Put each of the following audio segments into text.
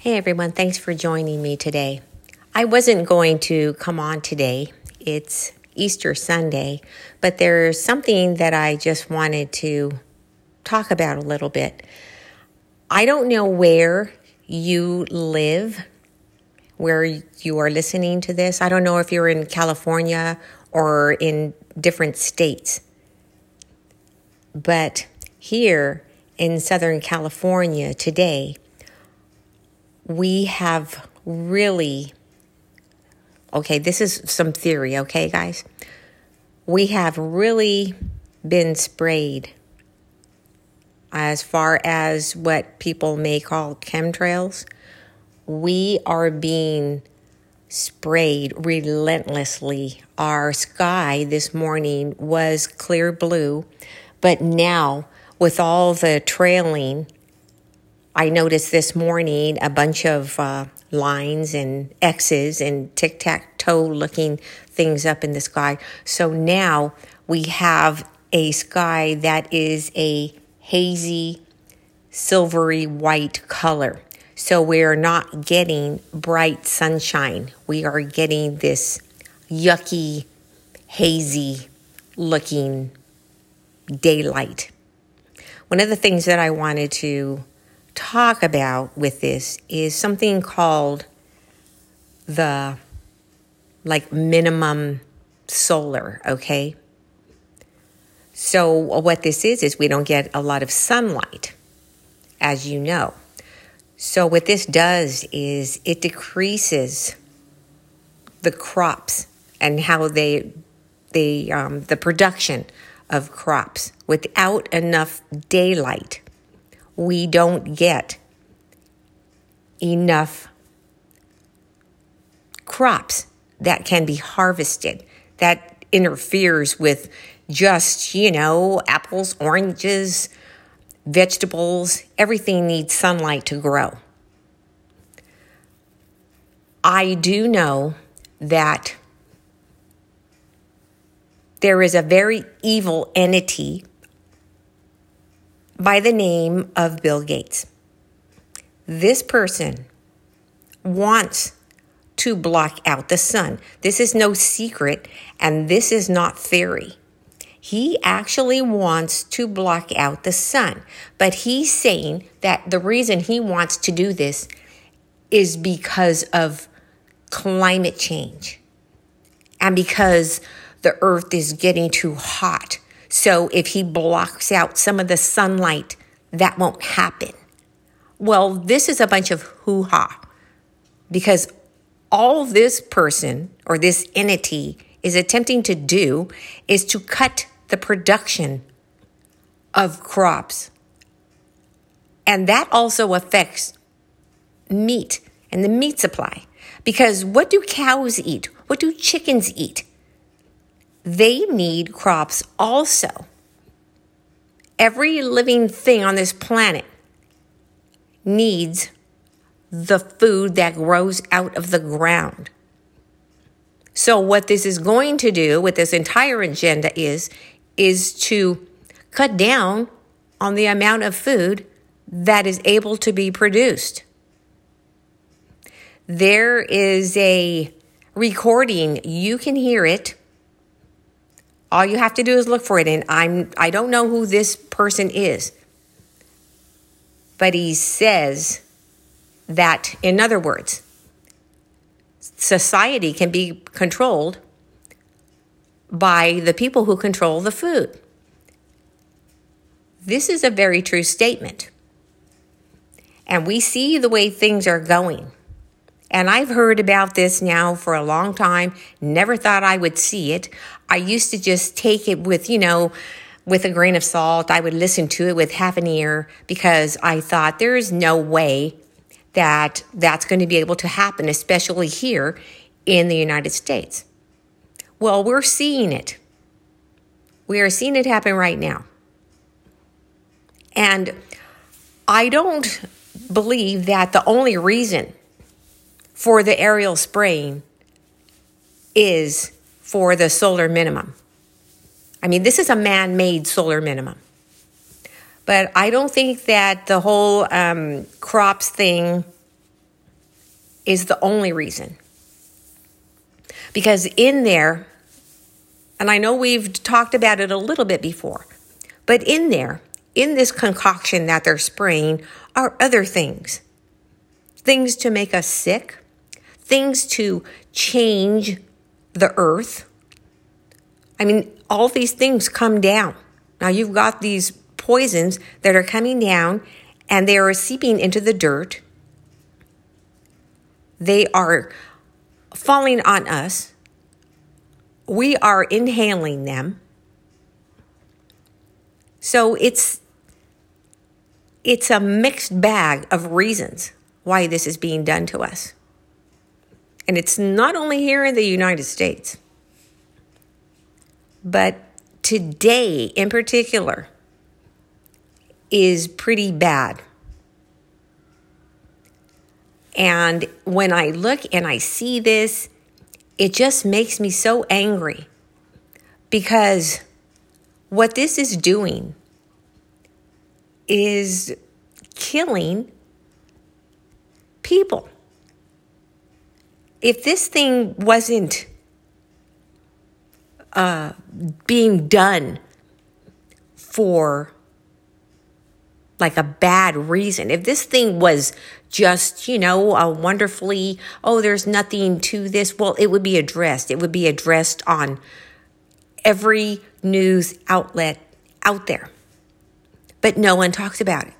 Hey everyone, thanks for joining me today. I wasn't going to come on today. It's Easter Sunday, but there's something that I just wanted to talk about a little bit. I don't know where you live, where you are listening to this. I don't know if you're in California or in different states. But here in Southern California today, we have really, okay, this is some theory, okay, guys? We have really been sprayed as far as what people may call chemtrails. We are being sprayed relentlessly. Our sky this morning was clear blue, but now with all the trailing I noticed this morning a bunch of uh, lines and X's and tic tac toe looking things up in the sky. So now we have a sky that is a hazy, silvery white color. So we're not getting bright sunshine. We are getting this yucky, hazy looking daylight. One of the things that I wanted to talk about with this is something called the like minimum solar, okay? So, what this is, is we don't get a lot of sunlight, as you know. So, what this does is it decreases the crops and how they, they um, the production of crops without enough daylight we don't get enough crops that can be harvested that interferes with just, you know, apples, oranges, vegetables, everything needs sunlight to grow. I do know that there is a very evil entity by the name of Bill Gates. This person wants to block out the sun. This is no secret, and this is not theory. He actually wants to block out the sun, but he's saying that the reason he wants to do this is because of climate change and because the earth is getting too hot so if he blocks out some of the sunlight, that won't happen. Well, this is a bunch of hoo ha because all this person or this entity is attempting to do is to cut the production of crops. And that also affects meat and the meat supply. Because what do cows eat? What do chickens eat? They need crops also. Every living thing on this planet needs the food that grows out of the ground. So what this is going to do with this entire agenda is is to cut down on the amount of food that is able to be produced. There is a recording, you can hear it all you have to do is look for it. And I'm, I don't know who this person is, but he says that, in other words, society can be controlled by the people who control the food. This is a very true statement. And we see the way things are going. And I've heard about this now for a long time, never thought I would see it. I used to just take it with, you know, with a grain of salt. I would listen to it with half an ear because I thought there is no way that that's going to be able to happen, especially here in the United States. Well, we're seeing it. We are seeing it happen right now. And I don't believe that the only reason for the aerial spraying is for the solar minimum. I mean, this is a man made solar minimum. But I don't think that the whole um, crops thing is the only reason. Because in there, and I know we've talked about it a little bit before, but in there, in this concoction that they're spraying, are other things things to make us sick, things to change the earth. I mean, all these things come down. Now you've got these poisons that are coming down and they are seeping into the dirt. They are falling on us. We are inhaling them. So it's it's a mixed bag of reasons why this is being done to us. And it's not only here in the United States, but today in particular is pretty bad. And when I look and I see this, it just makes me so angry because what this is doing is killing people. If this thing wasn't uh, being done for like a bad reason, if this thing was just, you know, a wonderfully, oh, there's nothing to this, well, it would be addressed. It would be addressed on every news outlet out there. But no one talks about it.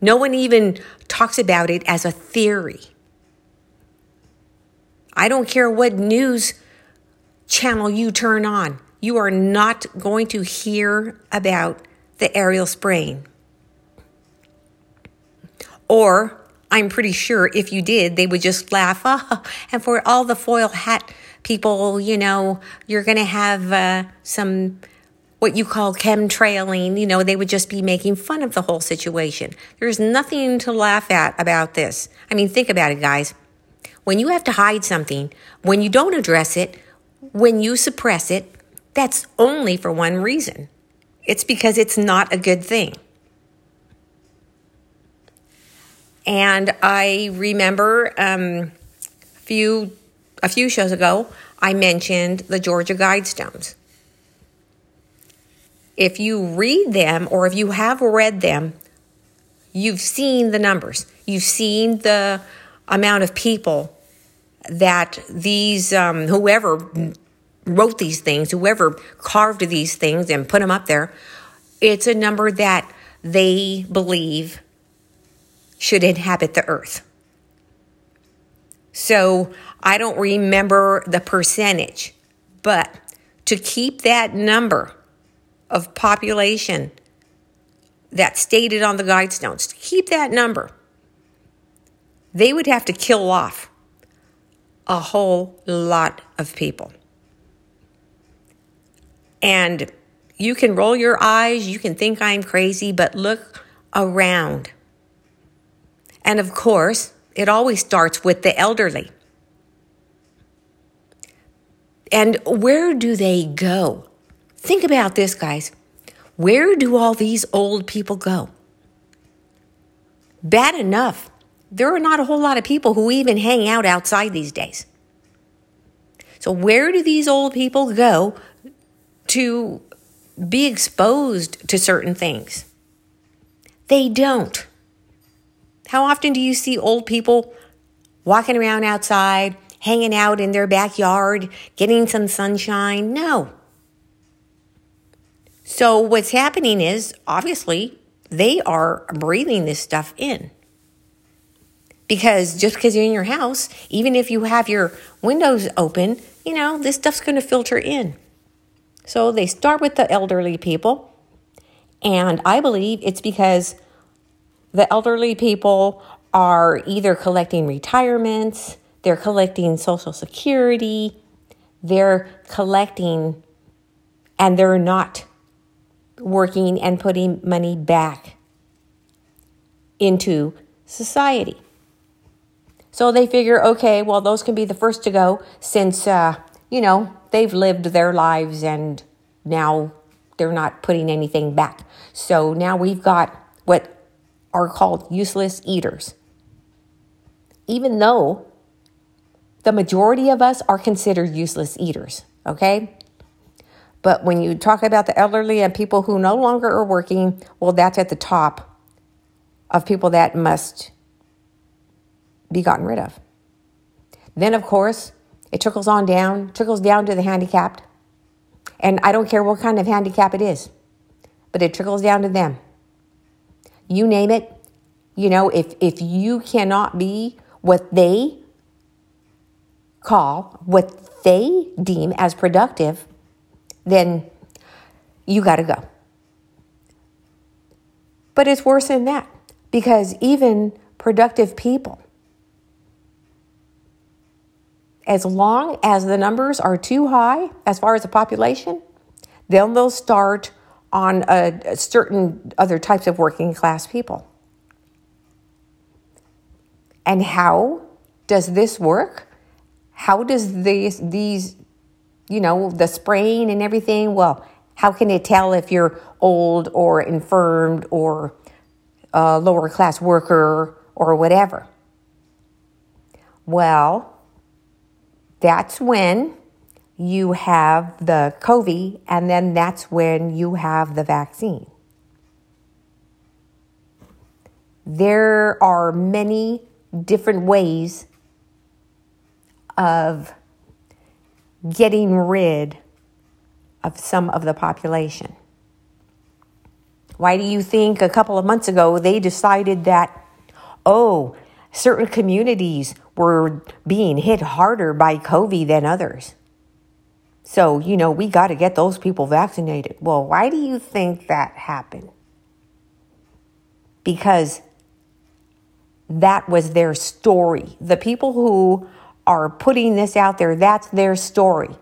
No one even talks about it as a theory. I don't care what news channel you turn on, you are not going to hear about the aerial spraying. Or I'm pretty sure if you did, they would just laugh. Oh, and for all the foil hat people, you know, you're going to have uh, some what you call chemtrailing. You know, they would just be making fun of the whole situation. There's nothing to laugh at about this. I mean, think about it, guys. When you have to hide something, when you don't address it, when you suppress it, that's only for one reason. It's because it's not a good thing. And I remember um, a few a few shows ago, I mentioned the Georgia Guidestones if you read them or if you have read them, you've seen the numbers. You've seen the amount of people that these, um, whoever wrote these things, whoever carved these things and put them up there, it's a number that they believe should inhabit the earth. So I don't remember the percentage, but to keep that number, of population that's stated on the guidestones, to keep that number, they would have to kill off a whole lot of people. And you can roll your eyes, you can think I'm crazy, but look around. And of course, it always starts with the elderly. And where do they go? Think about this, guys. Where do all these old people go? Bad enough. There are not a whole lot of people who even hang out outside these days. So, where do these old people go to be exposed to certain things? They don't. How often do you see old people walking around outside, hanging out in their backyard, getting some sunshine? No. So, what's happening is obviously they are breathing this stuff in. Because just because you're in your house, even if you have your windows open, you know, this stuff's going to filter in. So, they start with the elderly people. And I believe it's because the elderly people are either collecting retirements, they're collecting Social Security, they're collecting, and they're not working and putting money back into society. So they figure, okay, well, those can be the first to go since, uh, you know, they've lived their lives and now they're not putting anything back. So now we've got what are called useless eaters. even though the majority of us are considered useless eaters, okay? But when you talk about the elderly and people who no longer are working, well, that's at the top of people that must be gotten rid of. Then, of course, it trickles on down, trickles down to the handicapped. And I don't care what kind of handicap it is, but it trickles down to them. You name it. You know, if, if you cannot be what they call, what they deem as productive, then you got to go. But it's worse than that because even productive people, as long as the numbers are too high as far as the population, then they'll start on a, a certain other types of working class people. And how does this work? How does these these you know the spraying and everything? Well, how can it tell if you're old or infirmed or a lower class worker or whatever? Well, that's when you have the COVID, and then that's when you have the vaccine. There are many different ways of getting rid of some of the population. Why do you think a couple of months ago they decided that, oh, certain communities were being hit harder by COVID than others? So, you know, we got to get those people vaccinated. Well, why do you think that happened? Because that was their story. The people who are putting this out there, that's their story.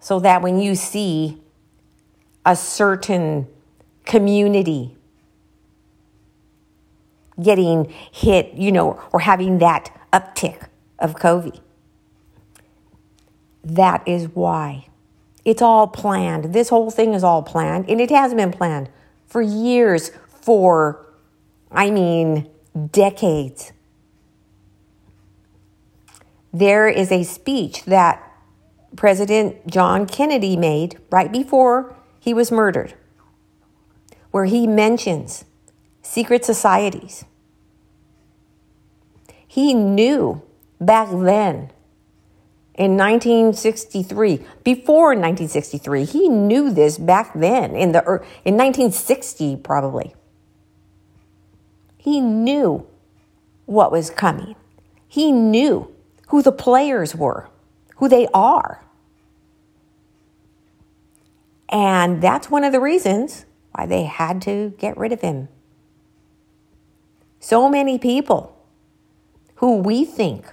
So that when you see a certain community getting hit, you know, or having that uptick of COVID, that is why. It's all planned. This whole thing is all planned, and it has been planned for years, for, I mean, decades. There is a speech that President John Kennedy made right before he was murdered, where he mentions secret societies. He knew back then in 1963 before 1963 he knew this back then in the in 1960 probably. He knew what was coming. He knew who the players were who they are. And that's one of the reasons why they had to get rid of him so many people who we think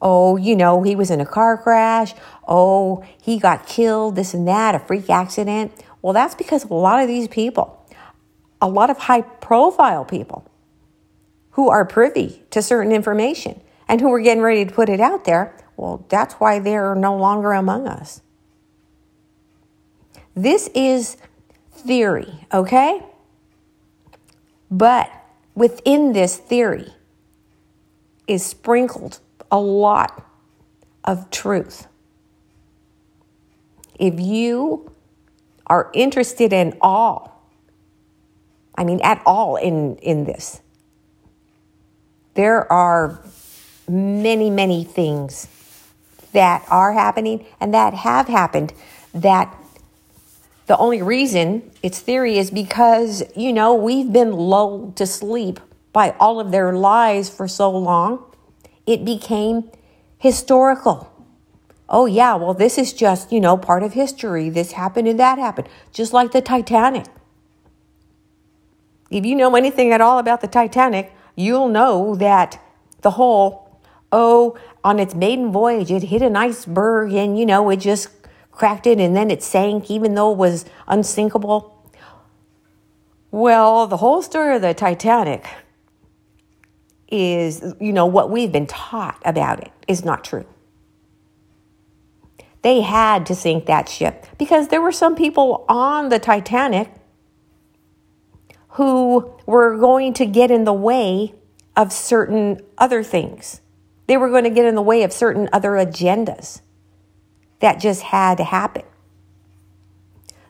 Oh, you know, he was in a car crash. Oh, he got killed, this and that, a freak accident. Well, that's because a lot of these people, a lot of high profile people who are privy to certain information and who are getting ready to put it out there, well, that's why they're no longer among us. This is theory, okay? But within this theory is sprinkled a lot of truth. If you are interested in all, I mean, at all in, in this, there are many, many things that are happening and that have happened that the only reason it's theory is because, you know, we've been lulled to sleep by all of their lies for so long it became historical. Oh, yeah, well, this is just, you know, part of history. This happened and that happened, just like the Titanic. If you know anything at all about the Titanic, you'll know that the whole, oh, on its maiden voyage, it hit an iceberg and, you know, it just cracked it and then it sank, even though it was unsinkable. Well, the whole story of the Titanic is, you know, what we've been taught about it is not true. They had to sink that ship because there were some people on the Titanic who were going to get in the way of certain other things. They were going to get in the way of certain other agendas that just had to happen.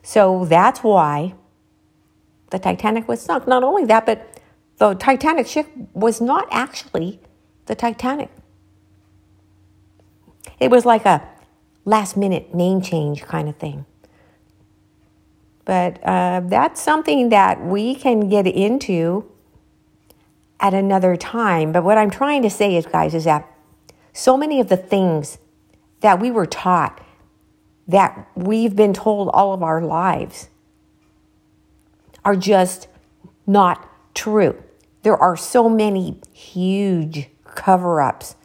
So that's why the Titanic was sunk. Not only that, but the Titanic ship was not actually the Titanic. It was like a last minute name change kind of thing. But uh, that's something that we can get into at another time. But what I'm trying to say is, guys, is that so many of the things that we were taught, that we've been told all of our lives, are just not true. There are so many huge cover ups,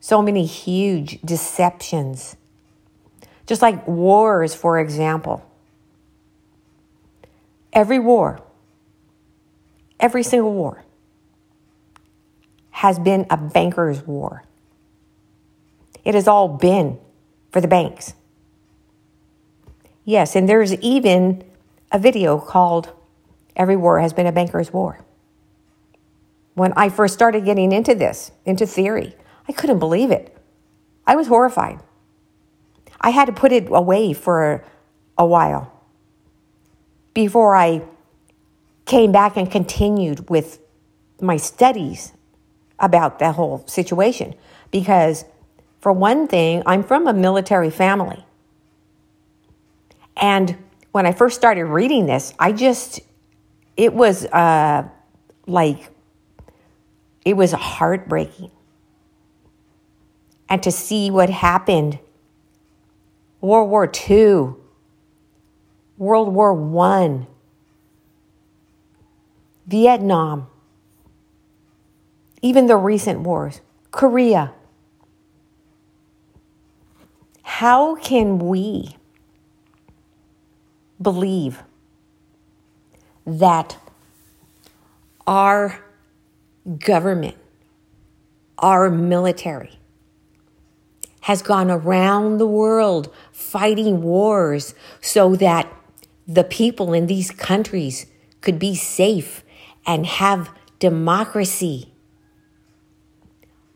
so many huge deceptions. Just like wars, for example. Every war, every single war, has been a banker's war. It has all been for the banks. Yes, and there's even a video called Every War Has Been a Banker's War. When I first started getting into this, into theory, I couldn't believe it. I was horrified. I had to put it away for a while before I came back and continued with my studies about that whole situation because, for one thing, I'm from a military family. And when I first started reading this, I just, it was uh, like, it was heartbreaking. And to see what happened World War II, World War I, Vietnam, even the recent wars, Korea. How can we believe that our government, our military, has gone around the world fighting wars so that the people in these countries could be safe and have democracy?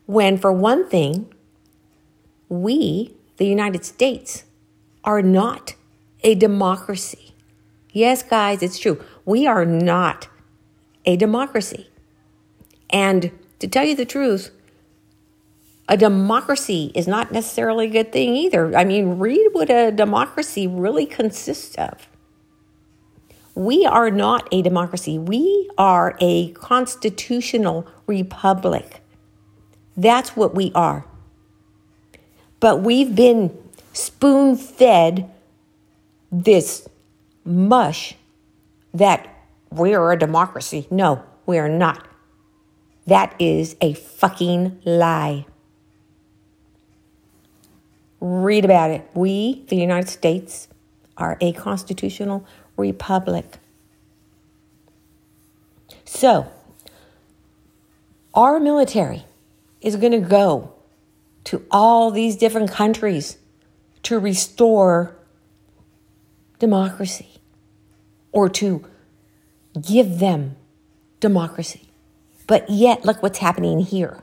When, for one thing, we, the United States, are not a democracy. Yes, guys, it's true. We are not a democracy. And to tell you the truth, a democracy is not necessarily a good thing either. I mean, read what a democracy really consists of. We are not a democracy, we are a constitutional republic. That's what we are. But we've been spoon fed this mush that we are a democracy. No, we are not. That is a fucking lie. Read about it. We, the United States, are a constitutional republic. So, our military is going to go to all these different countries to restore democracy or to give them democracy. But yet, look what's happening here.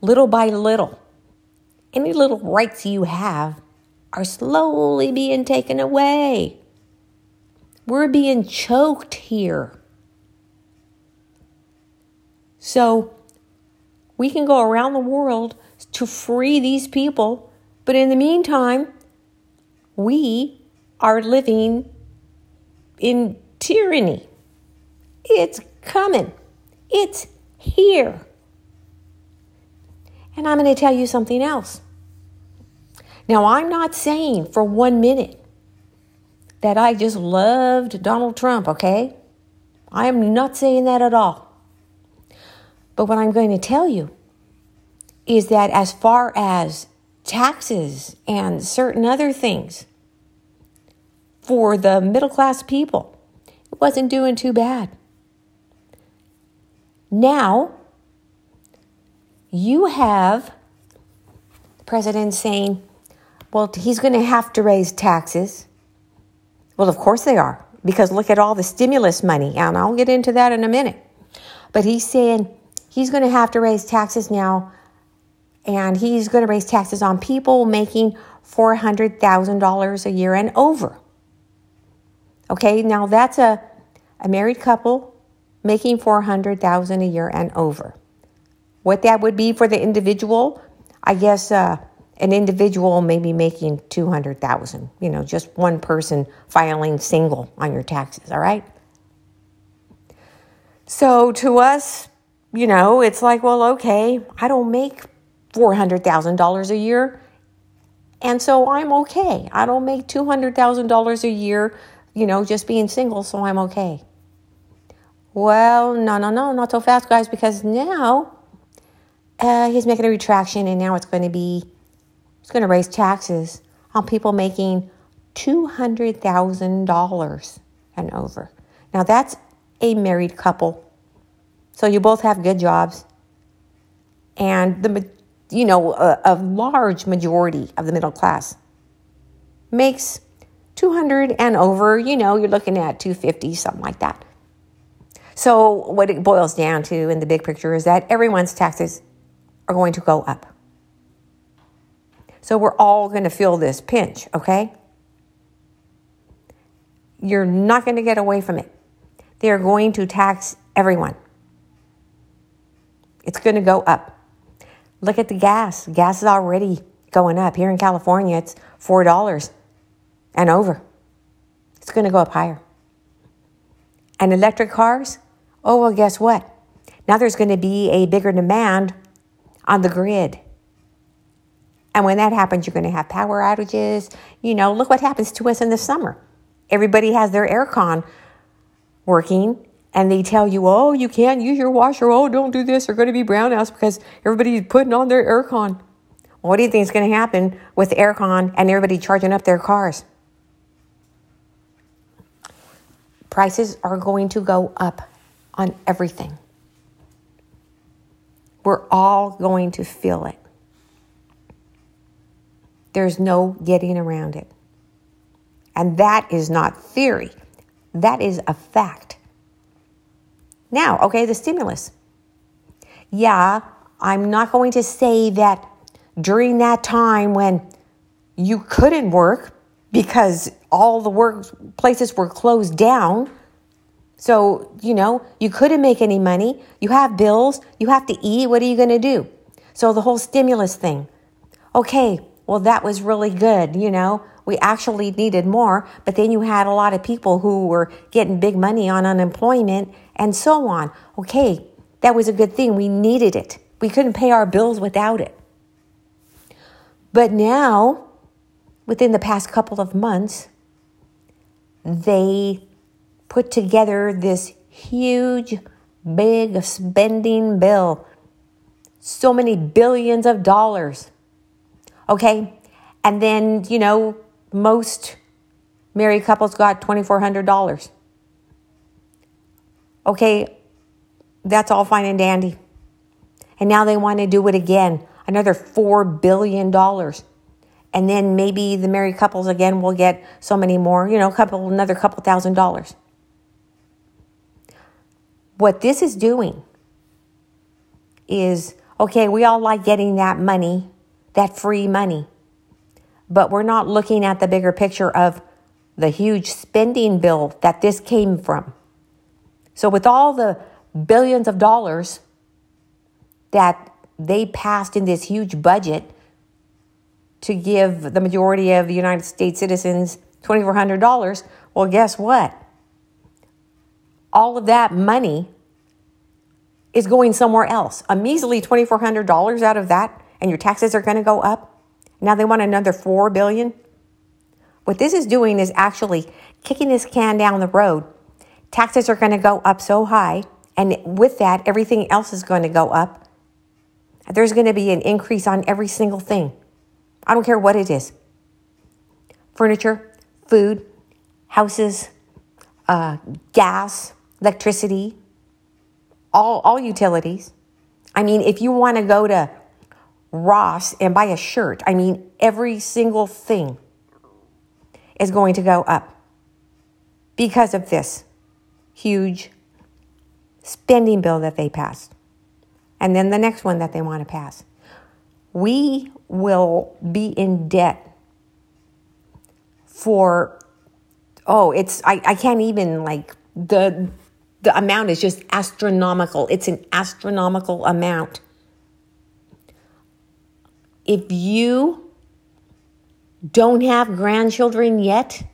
Little by little, any little rights you have are slowly being taken away. We're being choked here. So, we can go around the world to free these people, but in the meantime, we are living in tyranny. It's coming, it's here. And I'm going to tell you something else. Now, I'm not saying for one minute that I just loved Donald Trump, okay? I am not saying that at all. But what I'm going to tell you is that as far as taxes and certain other things for the middle class people, it wasn't doing too bad. Now, you have the president saying, well, he's going to have to raise taxes. Well, of course they are, because look at all the stimulus money, and I'll get into that in a minute. but he's saying he's going to have to raise taxes now, and he's going to raise taxes on people making $400,000 a year and over. Okay, now that's a, a married couple making 400,000 a year and over. What that would be for the individual, I guess uh, an individual may be making 200,000, you know, just one person filing single on your taxes, all right? So to us, you know, it's like, well, okay, I don't make $400,000 a year. And so I'm okay. I don't make $200,000 a year, you know, just being single, so I'm okay. Well, no, no, no, not so fast, guys, because now uh, he's making a retraction and now it's going to be, it's going to raise taxes on people making $200,000 and over. Now that's a married couple. So you both have good jobs. And the you know, a, a large majority of the middle class makes 200 and over, you know, you're looking at 250, something like that. So, what it boils down to in the big picture is that everyone's taxes are going to go up. So, we're all going to feel this pinch, okay? You're not going to get away from it. They're going to tax everyone. It's going to go up. Look at the gas. Gas is already going up. Here in California, it's $4 and over. It's going to go up higher. And electric cars? Oh, well, guess what? Now there's going to be a bigger demand on the grid. And when that happens, you're going to have power outages. You know, look what happens to us in the summer. Everybody has their aircon working and they tell you, oh, you can't use your washer. Oh, don't do this. You're going to be brownouts because everybody's putting on their aircon. What do you think is going to happen with aircon and everybody charging up their cars? Prices are going to go up on everything. We're all going to feel it. There's no getting around it. And that is not theory, that is a fact. Now, okay, the stimulus. Yeah, I'm not going to say that during that time when you couldn't work because all the work places were closed down. So, you know, you couldn't make any money. You have bills, you have to eat. What are you going to do? So, the whole stimulus thing. Okay, well, that was really good, you know. We actually needed more, but then you had a lot of people who were getting big money on unemployment and so on. Okay, that was a good thing. We needed it. We couldn't pay our bills without it. But now, within the past couple of months, they put together this huge, big spending bill. So many billions of dollars. Okay? And then, you know, most married couples got $2,400. Okay, that's all fine and dandy. And now they want to do it again, another $4 billion. And then maybe the married couples again will get so many more, you know, couple, another couple thousand dollars. What this is doing is okay, we all like getting that money, that free money, but we're not looking at the bigger picture of the huge spending bill that this came from. So, with all the billions of dollars that they passed in this huge budget to give the majority of United States citizens $2,400, well, guess what? All of that money is going somewhere else. A measly $2,400 out of that, and your taxes are going to go up. Now they want another 4 billion. What this is doing is actually kicking this can down the road taxes are going to go up so high, and with that, everything else is going to go up. There's going to be an increase on every single thing. I don't care what it is furniture, food, houses, uh, gas, electricity, all, all utilities. I mean, if you want to go to Ross and buy a shirt, I mean, every single thing is going to go up because of this huge spending bill that they pass, and then the next one that they want to pass. We will be in debt for, oh, it's, I, I can't even like, the, the amount is just astronomical. It's an astronomical amount. If you don't have grandchildren yet,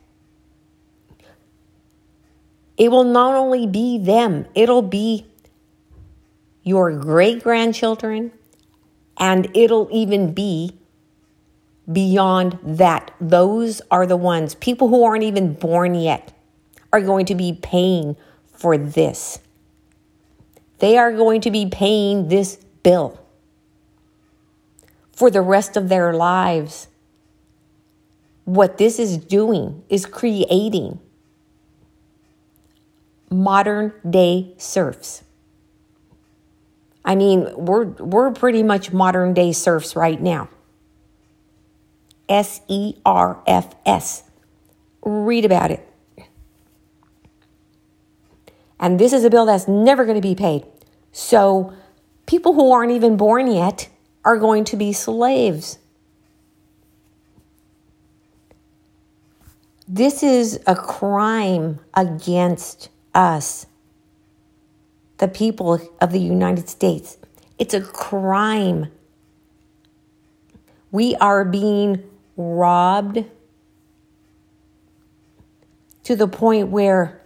it will not only be them, it'll be your great grandchildren, and it'll even be beyond that. Those are the ones, people who aren't even born yet, are going to be paying for this. They are going to be paying this bill for the rest of their lives. What this is doing is creating modern day serfs. I mean, we're, we're pretty much modern day serfs right now. S E R F S. Read about it. And this is a bill that's never going to be paid. So people who aren't even born yet are going to be slaves. This is a crime against us, the people of the United States. It's a crime. We are being robbed to the point where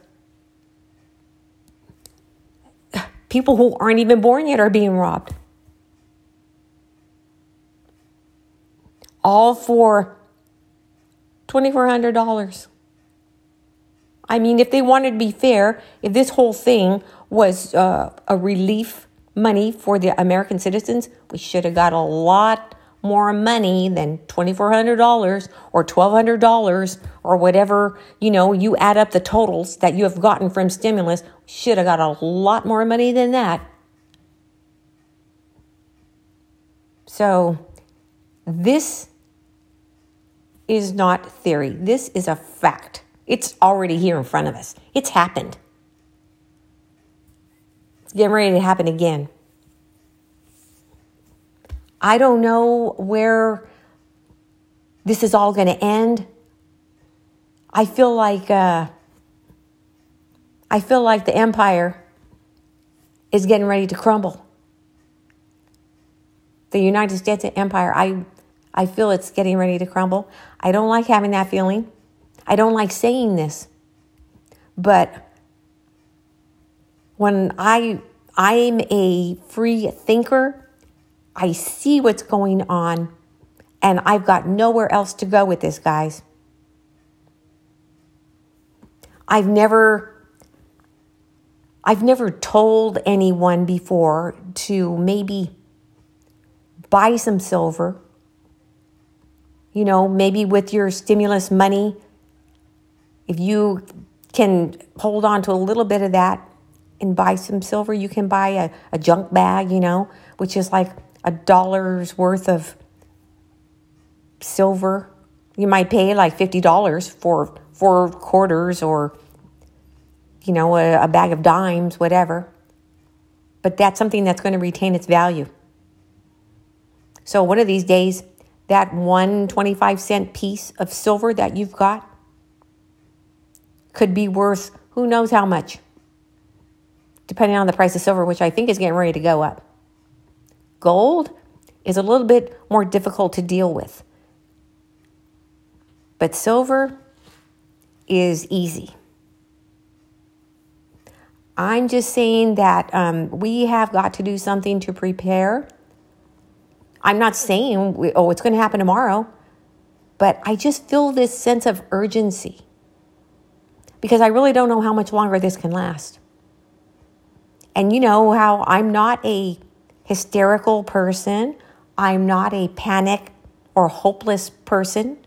people who aren't even born yet are being robbed. All for $2,400. I mean, if they wanted to be fair, if this whole thing was uh, a relief money for the American citizens, we should have got a lot more money than $2,400 or $1,200 or whatever, you know, you add up the totals that you have gotten from stimulus, should have got a lot more money than that. So, this is not theory. This is a fact. It's already here in front of us. It's happened. It's getting ready to happen again. I don't know where this is all going to end. I feel like uh, I feel like the empire is getting ready to crumble. The United States empire, I I feel it's getting ready to crumble. I don't like having that feeling. I don't like saying this. But when I I'm a free thinker, I see what's going on, and I've got nowhere else to go with this, guys. I've never I've never told anyone before to maybe buy some silver. You know, maybe with your stimulus money, if you can hold on to a little bit of that and buy some silver, you can buy a, a junk bag, you know, which is like a dollar's worth of silver. You might pay like $50 for four quarters or, you know, a, a bag of dimes, whatever. But that's something that's going to retain its value. So one of these days, that one 25 cent piece of silver that you've got could be worth who knows how much, depending on the price of silver, which I think is getting ready to go up. Gold is a little bit more difficult to deal with. But silver is easy. I'm just saying that um, we have got to do something to prepare. I'm not saying, we, oh, it's going to happen tomorrow, but I just feel this sense of urgency because I really don't know how much longer this can last. And you know how I'm not a hysterical person. I'm not a panic or hopeless person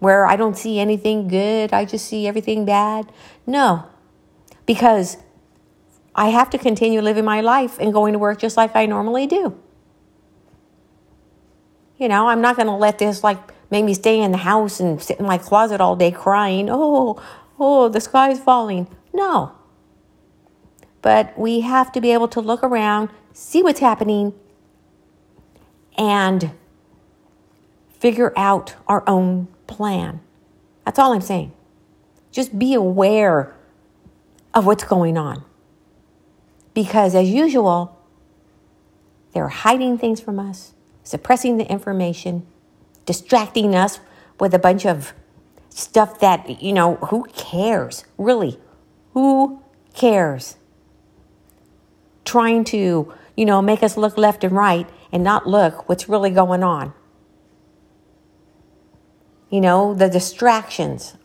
where I don't see anything good, I just see everything bad. No, because I have to continue living my life and going to work just like I normally do. You know, I'm not going to let this like make me stay in the house and sit in my closet all day crying, oh, oh, the sky is falling. No. but we have to be able to look around, see what's happening, and figure out our own plan. That's all I'm saying. Just be aware of what's going on. Because as usual, they're hiding things from us, suppressing the information, distracting us with a bunch of stuff that, you know, who cares? Really, who cares? Trying to, you know, make us look left and right and not look what's really going on. You know, the distractions.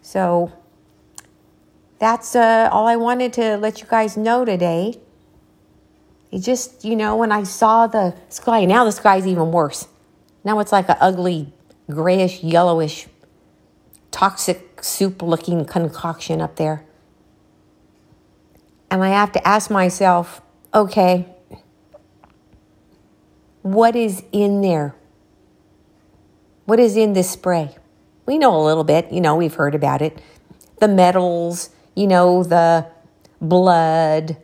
So that's uh, all I wanted to let you guys know today. It just, you know, when I saw the sky, now the sky's even worse. Now it's like an ugly, grayish, yellowish, toxic soup looking concoction up there. And I have to ask myself, okay, what is in there? What is in this spray? We know a little bit, you know, we've heard about it. The metals, you know, the blood.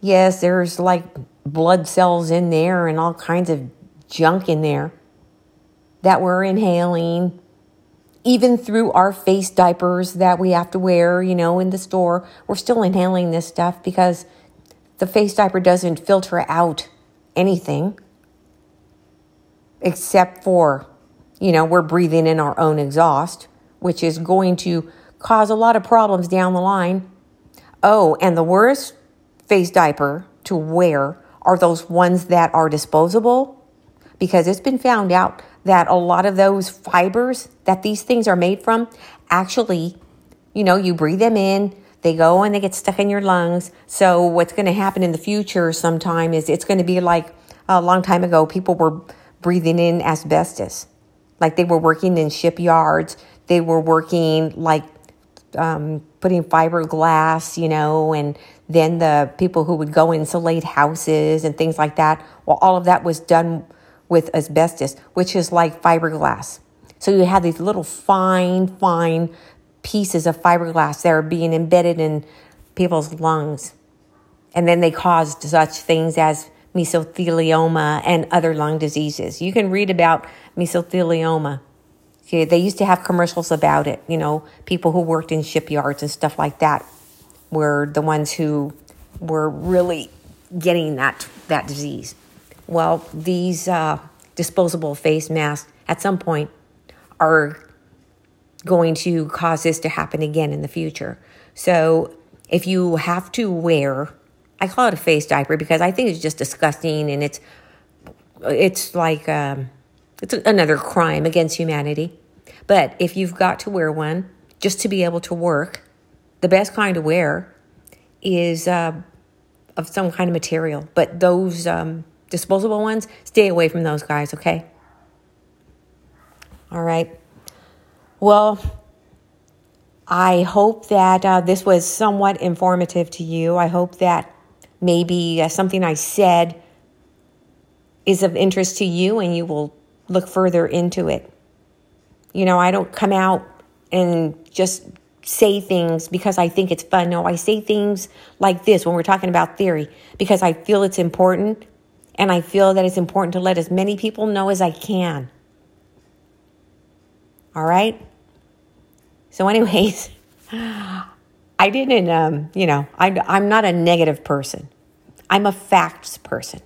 Yes, there's like blood cells in there and all kinds of junk in there that we're inhaling, even through our face diapers that we have to wear, you know, in the store. We're still inhaling this stuff because the face diaper doesn't filter out anything except for, you know, we're breathing in our own exhaust, which is going to cause a lot of problems down the line. Oh, and the worst face diaper to wear are those ones that are disposable because it's been found out that a lot of those fibers that these things are made from actually, you know, you breathe them in, they go and they get stuck in your lungs. So what's going to happen in the future sometime is it's going to be like a long time ago, people were breathing in asbestos. Like they were working in shipyards, they were working like um, putting fiberglass, you know, and then the people who would go insulate houses and things like that. Well, all of that was done with asbestos, which is like fiberglass. So you have these little fine, fine pieces of fiberglass that are being embedded in people's lungs. And then they caused such things as mesothelioma and other lung diseases. You can read about mesothelioma. Okay, they used to have commercials about it. You know, people who worked in shipyards and stuff like that were the ones who were really getting that that disease. Well, these uh, disposable face masks at some point are going to cause this to happen again in the future. So if you have to wear, I call it a face diaper because I think it's just disgusting and it's it's like um, it's another crime against humanity. But if you've got to wear one just to be able to work, the best kind to wear is uh, of some kind of material. But those um, disposable ones, stay away from those guys, okay? All right. Well, I hope that uh, this was somewhat informative to you. I hope that maybe uh, something I said is of interest to you and you will look further into it. You know, I don't come out and just say things because I think it's fun. No, I say things like this when we're talking about theory because I feel it's important and I feel that it's important to let as many people know as I can. All right? So, anyways, I didn't, um, you know, I, I'm not a negative person. I'm a facts person.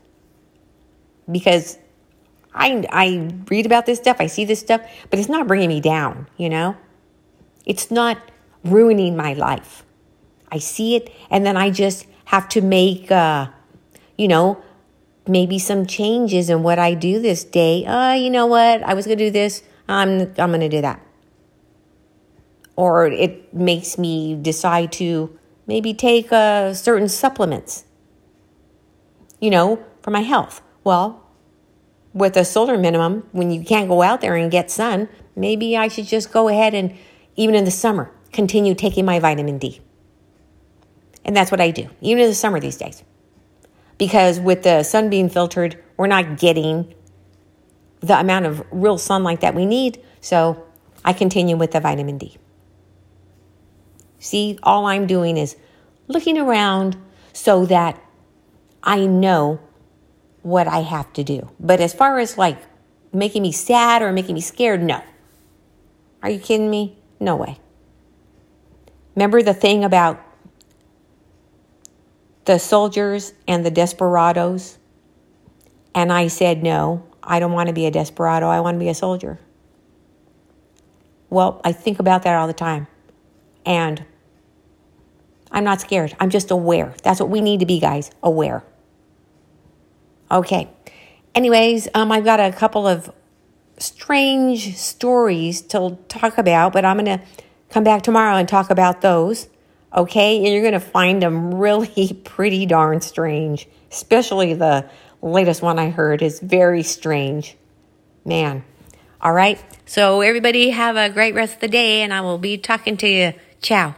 Because I, I read about this stuff, I see this stuff, but it's not bringing me down, you know? It's not ruining my life. I see it, and then I just have to make, uh, you know, maybe some changes in what I do this day. Uh, you know what? I was going to do this. I'm, I'm going to do that. Or it makes me decide to maybe take uh, certain supplements, you know, for my health. Well, with a solar minimum, when you can't go out there and get sun, maybe I should just go ahead and, even in the summer, continue taking my vitamin D. And that's what I do, even in the summer these days because with the sun being filtered, we're not getting the amount of real sunlight that we need. So I continue with the vitamin D. See, all I'm doing is looking around so that I know what I have to do. But as far as like making me sad or making me scared, no. Are you kidding me? No way. Remember the thing about the soldiers and the desperados? And I said, no, I don't want to be a desperado. I want to be a soldier. Well, I think about that all the time. And I'm not scared. I'm just aware. That's what we need to be, guys aware. Okay. Anyways, um, I've got a couple of strange stories to talk about, but I'm going to come back tomorrow and talk about those. Okay. And you're going to find them really pretty darn strange, especially the latest one I heard is very strange. Man. All right. So, everybody have a great rest of the day, and I will be talking to you. Ciao.